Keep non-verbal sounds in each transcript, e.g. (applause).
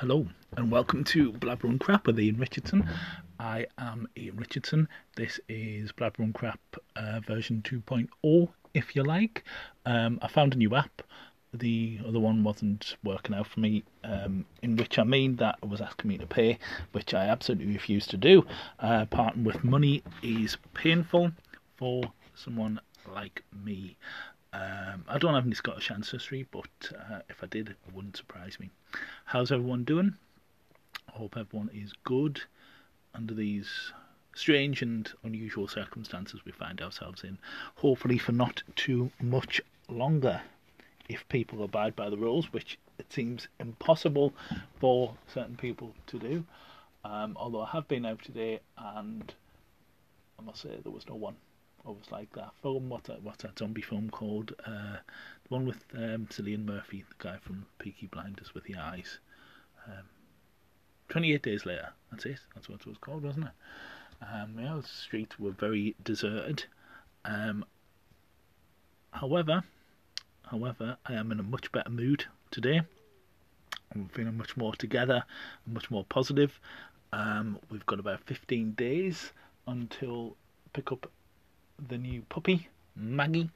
Hello and welcome to Blabber and Crap with Ian Richardson. I am Ian Richardson. This is Blabber and Crap uh, version 2.0, if you like. Um, I found a new app. The other one wasn't working out for me, um, in which I mean that it was asking me to pay, which I absolutely refused to do. Uh, parting with money is painful for someone like me. Um, I don't have any Scottish ancestry, but uh, if I did, it wouldn't surprise me. How's everyone doing? I hope everyone is good under these strange and unusual circumstances we find ourselves in. Hopefully, for not too much longer. If people abide by the rules, which it seems impossible for certain people to do. Um, although I have been out today and I must say there was no one always like that film. What's that? What's that zombie film called? Uh, the one with um, Cillian Murphy, the guy from Peaky Blinders with the eyes. Um, Twenty-eight days later. That's it. That's what it was called, wasn't it? Um, yeah, the streets were very deserted. Um, however, however, I am in a much better mood today. I'm feeling much more together, much more positive. Um, we've got about 15 days until pick up the new puppy, Maggie,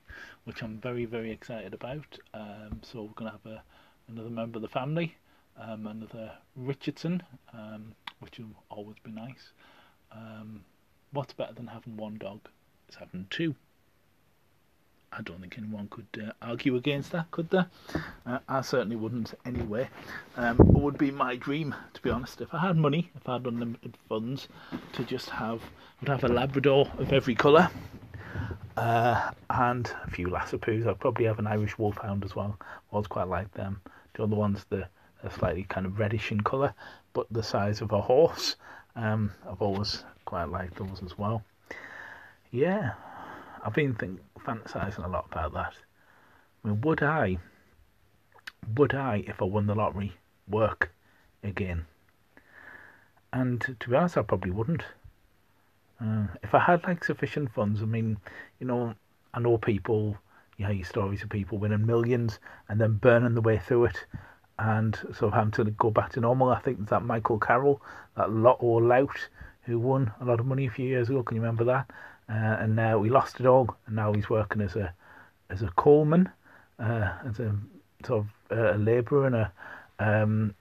which I'm very, very excited about. Um, so we're going to have a, another member of the family, um, another Richardson, um, which will always be nice. Um, what's better than having one dog? It's having two. I don't think anyone could uh, argue against that, could there? Uh, I certainly wouldn't anyway. Um, it would be my dream, to be honest, if I had money, if I had unlimited funds, to just have, would have a Labrador of every colour, uh, and a few Lhasa I'd probably have an Irish Wolfhound as well. I was quite like them. The other ones, the are slightly kind of reddish in colour, but the size of a horse. Um, I've always quite liked those as well. Yeah, I've been think, fantasizing a lot about that. I mean, would I, would I, if I won the lottery, work again? And to be honest, I probably wouldn't. If I had like sufficient funds, I mean, you know, I know people, you hear stories of people winning millions and then burning the way through it and sort of having to go back to normal. I think that Michael Carroll, that Lotto Lout, who won a lot of money a few years ago. Can you remember that? Uh, and now he lost it all, and now he's working as a as a coalman, uh, as a sort of uh, a labourer and a um,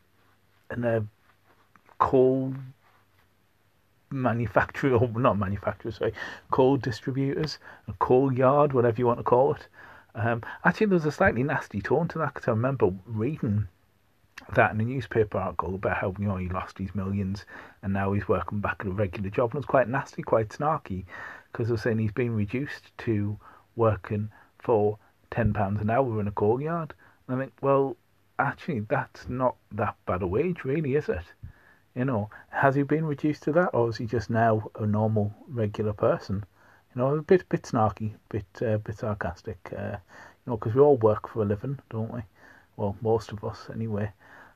and a coal manufacturer, or not manufacturers, sorry, coal distributors, a coal yard, whatever you want to call it. Um, actually, there was a slightly nasty tone to that because I remember reading that in a newspaper article about how you know he lost his millions and now he's working back at a regular job, and it's quite nasty, quite snarky, because they're saying he's been reduced to working for ten pounds an hour in a coal yard. And I think, well, actually, that's not that bad a wage, really, is it? You know, has he been reduced to that, or is he just now a normal, regular person? You know, a bit, bit snarky, bit, uh, bit sarcastic. Uh, you know, because we all work for a living, don't we? Well, most of us, anyway.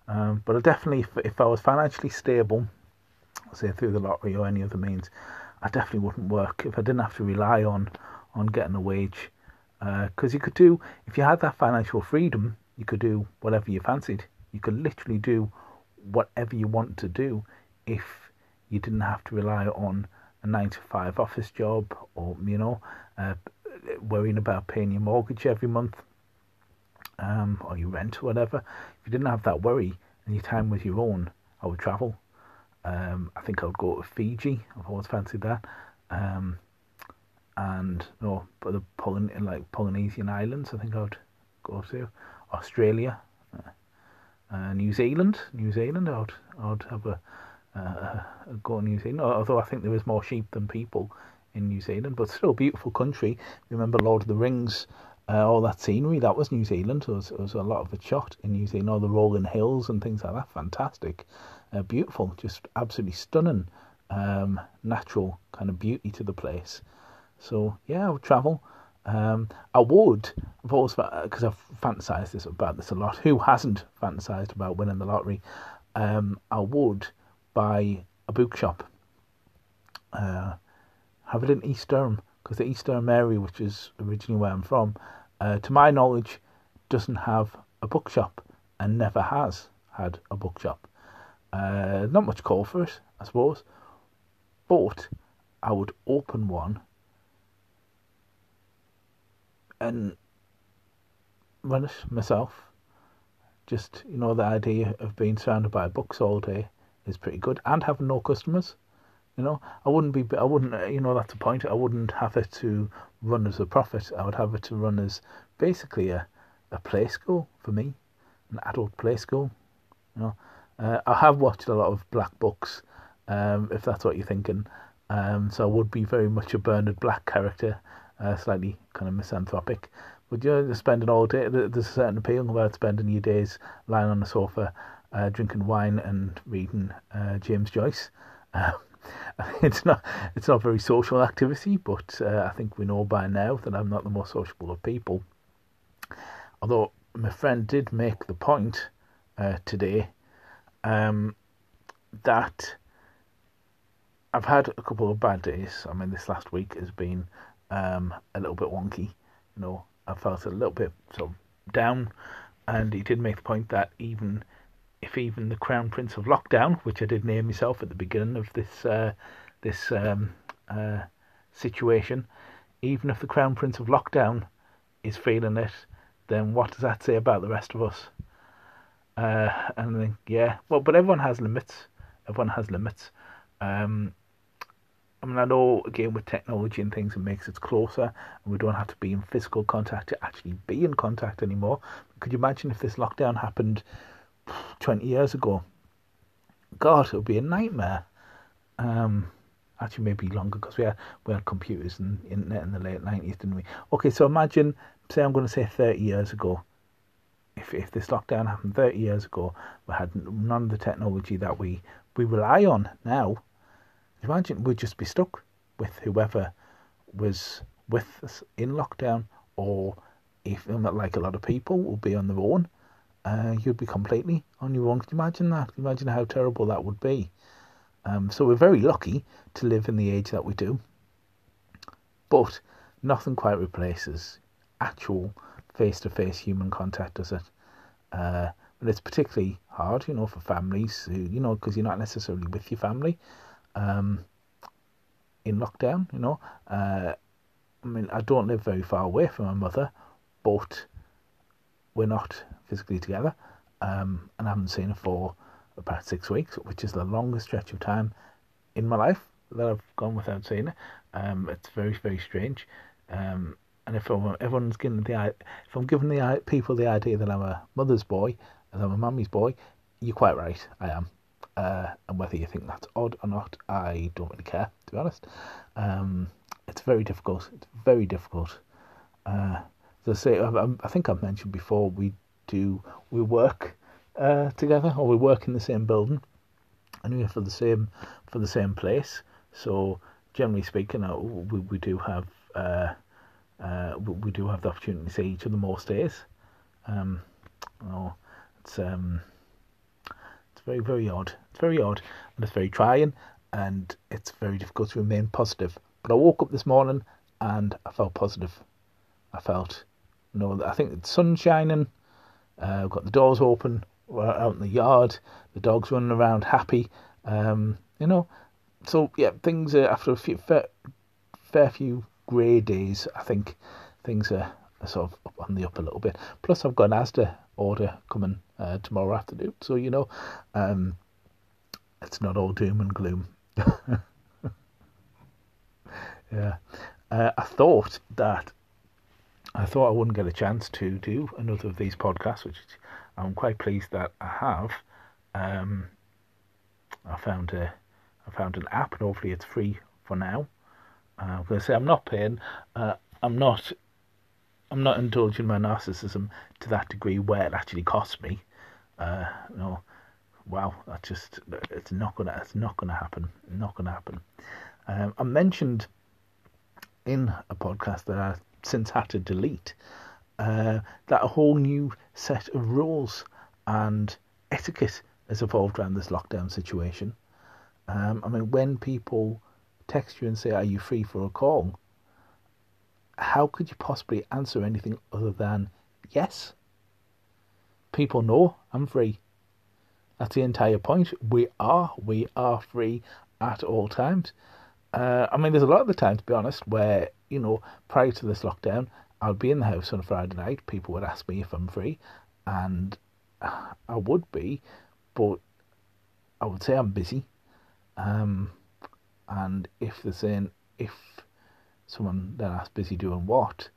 Um, but I definitely, if, if I was financially stable, say through the lottery or any other means, I definitely wouldn't work if I didn't have to rely on on getting a wage. Because uh, you could do, if you had that financial freedom, you could do whatever you fancied. You could literally do whatever you want to do if you didn't have to rely on a nine to five office job or you know uh, worrying about paying your mortgage every month um, or your rent or whatever. If you didn't have that worry and your time was your own, I would travel. Um, I think I would go to Fiji. I've always fancied that. Um, and know, but the Polyn- like Polynesian islands, I think I would go to Australia. Uh, New Zealand, New Zealand. I'd I'd have a, uh, a go to New Zealand. Although I think there is more sheep than people in New Zealand, but still a beautiful country. Remember Lord of the Rings, uh, all that scenery. That was New Zealand. There was, there was a lot of it shot in New Zealand. All the rolling hills and things like that. Fantastic, uh, beautiful, just absolutely stunning, um, natural kind of beauty to the place. So yeah, I would travel. Um, I would, I've always, because I've fantasized this, about this a lot. (laughs) Who hasn't fantasized about winning the lottery? Um, I would buy a bookshop, uh, have it in East Durham, because the East Durham area, which is originally where I'm from, uh, to my knowledge, doesn't have a bookshop and never has had a bookshop. Uh, not much call for it, I suppose. But I would open one and run it myself. Just, you know, the idea of being surrounded by books all day is pretty good and having no customers. You know, I wouldn't be, I wouldn't, uh, you know, that's the point. I wouldn't have it to run as a profit. I would have it to run as basically a, a play school for me, an adult play school. You know, uh, I have watched a lot of black books, um, if that's what you're thinking. Um, so I would be very much a Bernard Black character, uh, slightly kind of misanthropic. But you know, spending all day, there's a certain appeal about spending your days lying on the sofa, uh, drinking wine and reading uh, James Joyce. (laughs) Um, (laughs) it's not it's not very social activity, but uh, I think we know by now that I'm not the most sociable of people. Although my friend did make the point uh, today um, that I've had a couple of bad days. I mean, this last week has been um, a little bit wonky. You know, I felt a little bit sort of down, and he did make the point that even if even the Crown Prince of Lockdown, which I did name myself at the beginning of this uh, this um, uh, situation, even if the Crown Prince of Lockdown is feeling it, then what does that say about the rest of us? Uh, and yeah, well, but everyone has limits. Everyone has limits. Um, mean, I know again with technology and things, it makes us closer, and we don't have to be in physical contact to actually be in contact anymore. Could you imagine if this lockdown happened 20 years ago? God, it would be a nightmare. Um, actually, maybe longer because we had we had computers and internet in the late 90s, didn't we? Okay, so imagine, say, I'm going to say 30 years ago. If if this lockdown happened 30 years ago, we had none of the technology that we we rely on now Imagine we'd just be stuck with whoever was with us in lockdown, or if like a lot of people will be on their own, uh, you'd be completely on your own. Can you imagine that? Can you imagine how terrible that would be? Um, so we're very lucky to live in the age that we do, but nothing quite replaces actual face-to-face human contact, does it? Uh, but it's particularly hard, you know, for families who, you know, because you're not necessarily with your family um, in lockdown. You know, uh, I mean, I don't live very far away from my mother, but we're not physically together, um, and I haven't seen her for about six weeks, which is the longest stretch of time in my life that I've gone without seeing her. Um, it's very, very strange. Um, and if everyone's given the if I'm giving the people the idea that I'm a mother's boy and I'm a mummy's boy, you're quite right. I am. Uh, and whether you think that's odd or not, I don't really care, to be honest. Um, it's very difficult. It's very difficult. Uh, as I say, I, I, think I've mentioned before, we do we work uh, together, or we work in the same building, and we're for the same for the same place. So generally speaking, uh, we we do have uh, uh, we do have the opportunity to see each other most days. Um, you know, it's um, very, very odd. It's very odd and it's very trying and it's very difficult to remain positive. But I woke up this morning and I felt positive. I felt, you know, I think the sun's shining. Uh, I've got the doors open. We're out in the yard. The dog's running around happy. Um, you know, so yeah, things are after a few fair, fair few grey days. I think things are, are sort of on the up a little bit. Plus, I've got an Asda order coming uh, tomorrow afternoon. So, you know, um, it's not all doom and gloom. (laughs) yeah. Uh, I thought that I thought I wouldn't get a chance to do another of these podcasts, which I'm quite pleased that I have. Um, I found a I found an app, and hopefully it's free for now. Uh, I'm going to say I'm not paying. Uh, I'm not I'm not indulging my narcissism to that degree where it actually costs me. Uh, wow, that just it's not gonna it's not gonna happen. Not gonna happen. Um, I mentioned in a podcast that I since had to delete uh, that a whole new set of rules and etiquette has evolved around this lockdown situation. Um, I mean, when people text you and say, "Are you free for a call?" How could you possibly answer anything other than yes? People know I'm free. That's the entire point. We are, we are free at all times. Uh, I mean, there's a lot of the time, to be honest, where, you know, prior to this lockdown, I'd be in the house on a Friday night. People would ask me if I'm free, and (sighs) I would be, but I would say I'm busy. Um, and if they're saying, if someone then asks busy doing what,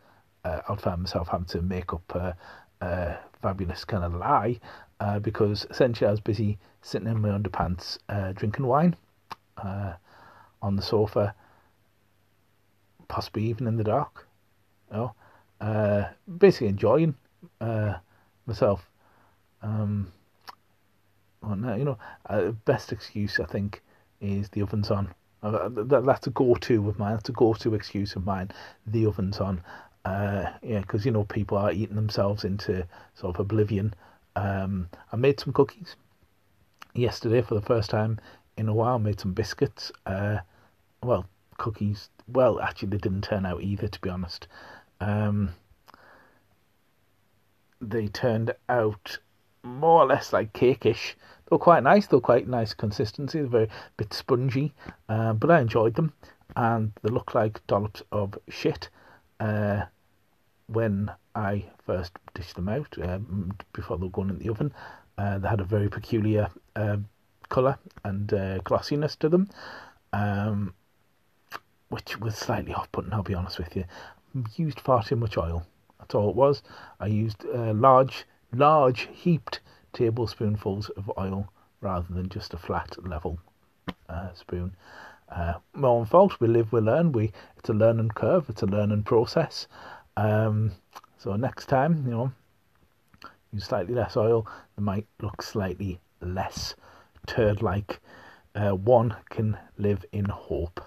uh, I'd find myself having to make up a, a fabulous kind of lie uh, because essentially I was busy sitting in my underpants uh, drinking wine uh, on the sofa, possibly even in the dark. You know, uh, basically enjoying uh, myself. Um, well, no, you know, best excuse I think is the oven's on. Uh, that, that's a go-to of mine. That's a go-to excuse of mine. The oven's on. Uh, yeah, because you know people are eating themselves into sort of oblivion. Um, I made some cookies yesterday for the first time in a while. Made some biscuits. Uh, well, cookies. Well, actually, they didn't turn out either, to be honest. Um, they turned out more or less like cakeish. They were quite nice. They were quite nice consistency. They're very bit spongy, uh, but I enjoyed them, and they look like dollops of shit. Uh, when I first dished them out um, before they were going in the oven, uh, they had a very peculiar uh, colour and uh, glossiness to them, um, which was slightly off-putting. I'll be honest with you. Used far too much oil. That's all it was. I used large, large heaped tablespoonfuls of oil rather than just a flat level uh, spoon. Uh, my own fault. We live, we learn. We it's a learning curve. It's a learning process. Um, so next time, you know, use slightly less oil. They might look slightly less turd-like. Uh, one can live in hope.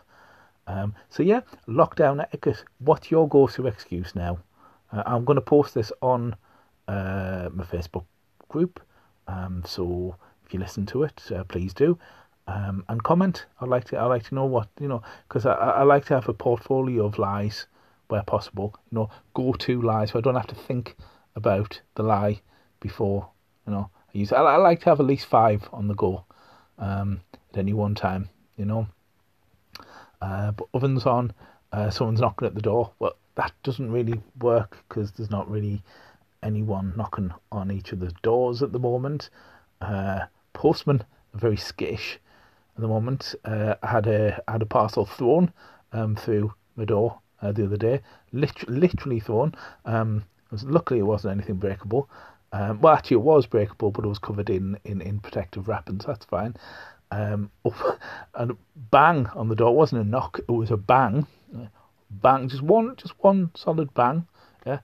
Um, so yeah, lockdown etiquette. What's your go-to excuse now? Uh, I'm going to post this on uh, my Facebook group. Um, so if you listen to it, uh, please do. Um, and comment. I'd like to. I like to know what you know because I, I like to have a portfolio of lies where possible. You know, go to lies so I don't have to think about the lie before. You know, I use. I, I like to have at least five on the go um, at any one time. You know, uh, but ovens on. Uh, someone's knocking at the door. Well, that doesn't really work because there's not really anyone knocking on each of the doors at the moment. Uh, very skittish at the moment. Uh, I had a had a parcel thrown um, through my door uh, the other day, literally, thrown. Um, it was, luckily, it wasn't anything breakable. Um, well, actually, it was breakable, but it was covered in, in, in protective wrapping, so that's fine. Um, (laughs) and bang on the door. It wasn't a knock; it was a bang, bang, just one, just one solid bang. Yeah,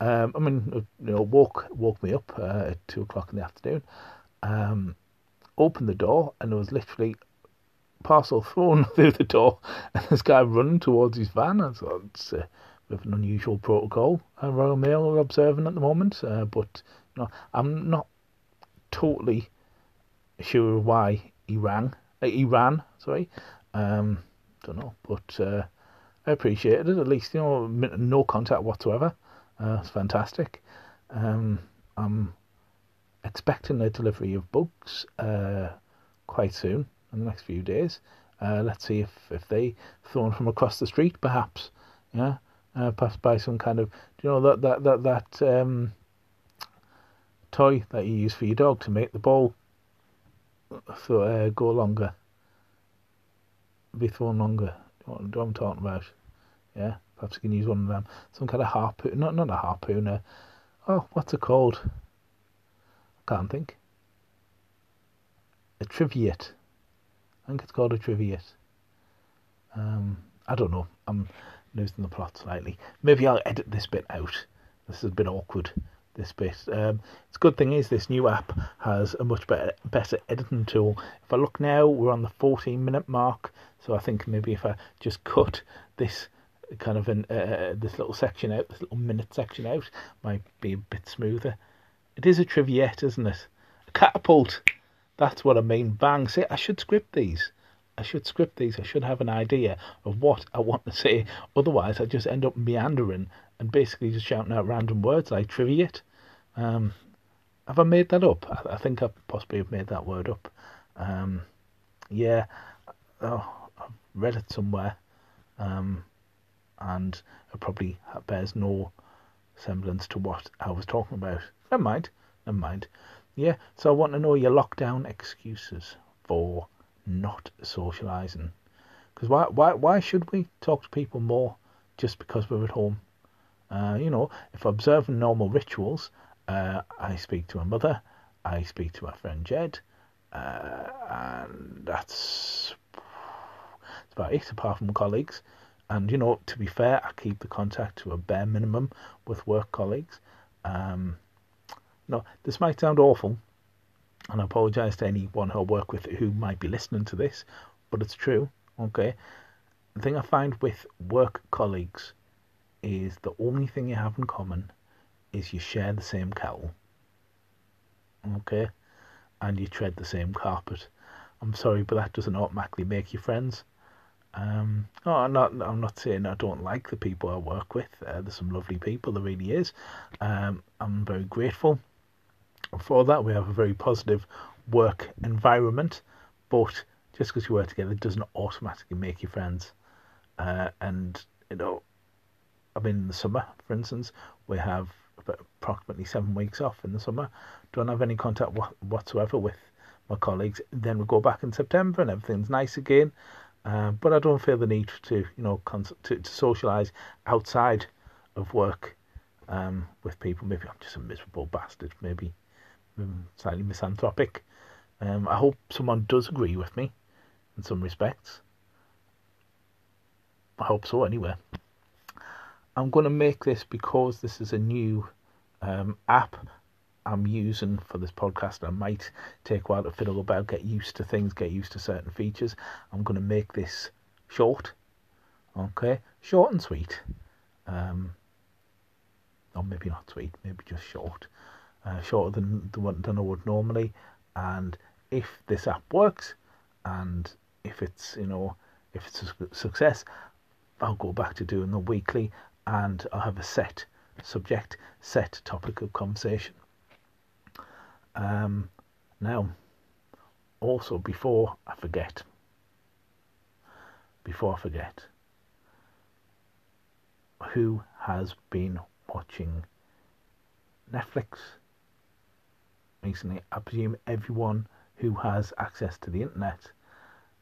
um, I mean, you know, woke woke me up uh, at two o'clock in the afternoon. Um, opened the door, and there was literally parcel thrown (laughs) through the door, and this guy running towards his van. I thought it's a bit of an unusual protocol. Uh, Royal Mail are observing at the moment, uh, but you know, I'm not totally sure why he rang. Uh, he ran, sorry. Um, don't know, but uh, I appreciated it. At least you know, no contact whatsoever. Uh, it's fantastic. Um, I'm expecting the delivery of books uh, quite soon in the next few days. Uh, let's see if, if they thrown from across the street, perhaps. Yeah, uh, perhaps by some kind of do you know that that that that um, toy that you use for your dog to make the ball so, uh, go longer, be thrown longer. Do you know what I'm talking about? Yeah. Perhaps you can use one of them. Some kind of harpoon. Not, not a harpoon. Oh, what's it called? I can't think. A triviate. I think it's called a triviate. Um, I don't know. I'm losing the plot slightly. Maybe I'll edit this bit out. This is a bit awkward. This bit. Um, it's a good thing is this new app has a much better better editing tool. If I look now, we're on the 14 minute mark. So I think maybe if I just cut this kind of an, uh, uh, this little section out, this little minute section out, might be a bit smoother. It is a triviette, isn't it? A catapult. That's what I mean. Bang. See, I should script these. I should script these. I should have an idea of what I want to say. Otherwise, I just end up meandering and basically just shouting out random words like triviate. Um, have I made that up? I, I think I possibly have made that word up. Um, yeah, oh, I've read it somewhere, um, and it probably bears no semblance to what I was talking about. Never mind, never mind. Yeah, so I want to know your lockdown excuses for not socialising. Because why, why, why should we talk to people more just because we're at home? Uh, you know, if observing normal rituals, uh, I speak to my mother, I speak to my friend Jed, uh, and that's, that's about it, apart from colleagues. And, you know, to be fair, I keep the contact to a bare minimum with work colleagues. Um, no, this might sound awful, and I apologise to anyone who I work with who might be listening to this, but it's true. Okay, the thing I find with work colleagues is the only thing you have in common is you share the same kettle. Okay, and you tread the same carpet. I'm sorry, but that doesn't automatically make you friends. Um, oh, I'm not. I'm not saying I don't like the people I work with. Uh, there's some lovely people. There really is. Um, I'm very grateful for that. We have a very positive work environment, but just because you work together doesn't automatically make you friends. Uh, and you know, I mean, in the summer, for instance, we have approximately seven weeks off in the summer. Don't have any contact whatsoever with my colleagues. Then we go back in September, and everything's nice again. Uh, but I don't feel the need to, you know, cons- to, to socialise outside of work um, with people. Maybe I'm just a miserable bastard. Maybe um, slightly misanthropic. Um, I hope someone does agree with me in some respects. I hope so, anyway. I'm going to make this because this is a new um, app I'm using for this podcast. I might take a while to fiddle about, get used to things, get used to certain features. I'm going to make this short, okay, short and sweet. Um, or maybe not sweet, maybe just short, uh, shorter than the one than I would normally. And if this app works, and if it's you know if it's a success, I'll go back to doing the weekly, and I'll have a set subject, set topic of conversation. Um, now, also before I forget, before I forget, who has been watching Netflix recently? I presume everyone who has access to the internet.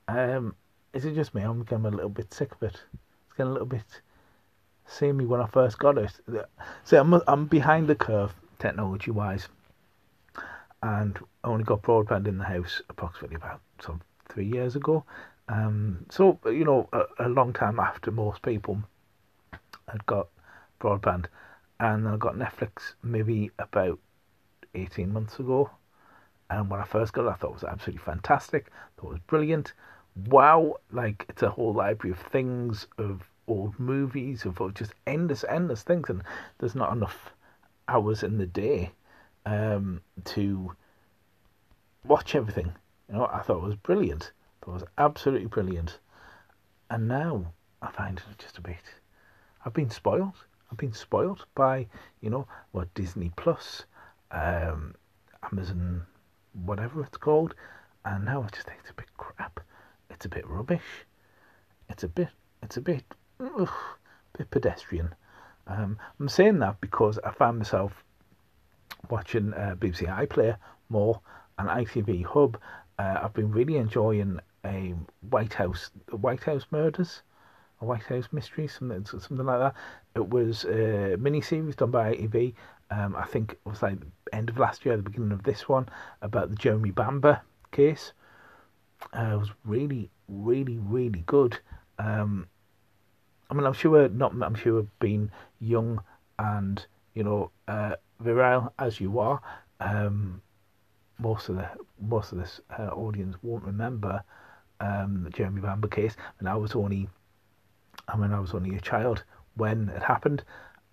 Um, is it just me? I'm getting a little bit sick of it. It's getting a little bit samey when I first got it. So I'm I'm behind the curve technology wise and only got broadband in the house approximately about some three years ago. Um, so you know, a, a, long time after most people had got broadband, and I got Netflix maybe about eighteen months ago. And when I first got it, I thought it was absolutely fantastic. I thought it was brilliant. Wow, like it's a whole library of things, of old movies, of just endless, endless things, and there's not enough hours in the day um, to watch everything. You know, I thought it was brilliant. It was absolutely brilliant. And now I find it just a bit. I've been spoiled. I've been spoiled by, you know, what Disney Plus, um, Amazon, whatever it's called, and now I just think it's a bit crap. It's a bit rubbish. It's a bit. It's a bit. Ugh, bit pedestrian. Um, I'm saying that because I found myself watching uh, BBC iPlayer more and ITV Hub. Uh, I've been really enjoying a White House White House Murders, a White House Mystery, something something like that. It was a mini series done by ITV. Um, I think it was like end of last year, the beginning of this one, about the Jeremy Bamber case. Uh, it was really, really, really good. Um, I mean, I'm sure not. I'm sure being young and you know uh, virile as you are, um, most of the most of this uh, audience won't remember um, the Jeremy Bamber case, and I was only, I mean, I was only a child when it happened.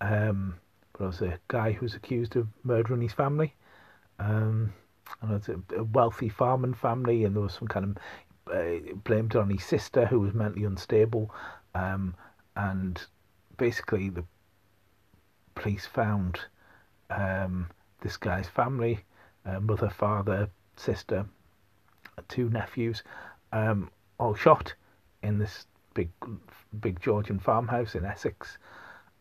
Um, but I was a guy who was accused of murdering his family. Um, and it's a, a wealthy farming family, and there was some kind of uh, blamed on his sister who was mentally unstable. Um, and basically, the police found um, this guy's family uh, mother, father, sister, two nephews, um, all shot in this big, big Georgian farmhouse in Essex,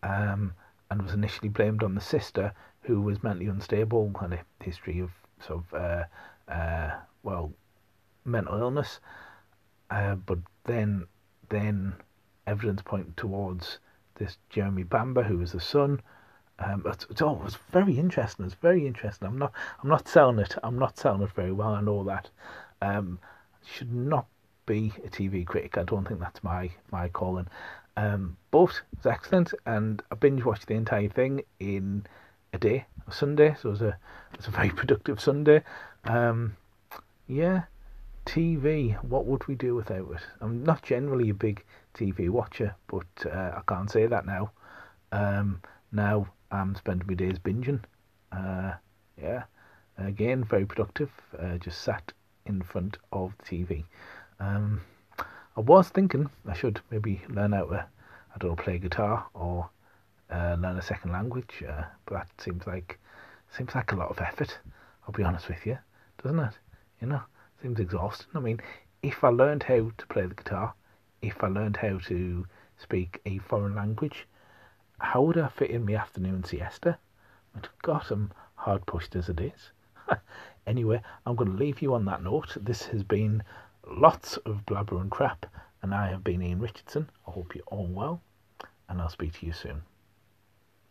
um, and was initially blamed on the sister, who was mentally unstable, had a history of sort of, uh, uh, well, mental illness, uh, but then, then evidence pointed towards this Jeremy Bamber, who was the son. Um, it's, it's, oh, it's very interesting. It's very interesting. I'm not, I'm not selling it. I'm not selling it very well. I know that. Um, should not be a TV critic. I don't think that's my my calling. Um, but it's excellent, and I binge watched the entire thing in a day, a Sunday. So it was a it was a very (laughs) productive Sunday. Um, yeah, TV. What would we do without it? I'm not generally a big TV watcher, but uh, I can't say that now. Um, now I'm spending my days binging. Uh, yeah, again, very productive. Uh, just sat in front of the TV. Um, I was thinking I should maybe learn how to, I don't know, play guitar or uh, learn a second language, uh, but that seems like seems like a lot of effort. I'll be honest with you, doesn't it? You know, seems exhausting. I mean, if I learned how to play the guitar, if I learned how to speak a foreign language, how would I fit in my afternoon siesta? But God, I'm hard pushed as it is. (laughs) anyway, I'm going to leave you on that note. This has been lots of blabber and crap, and I have been Ian Richardson. I hope you're all well, and I'll speak to you soon.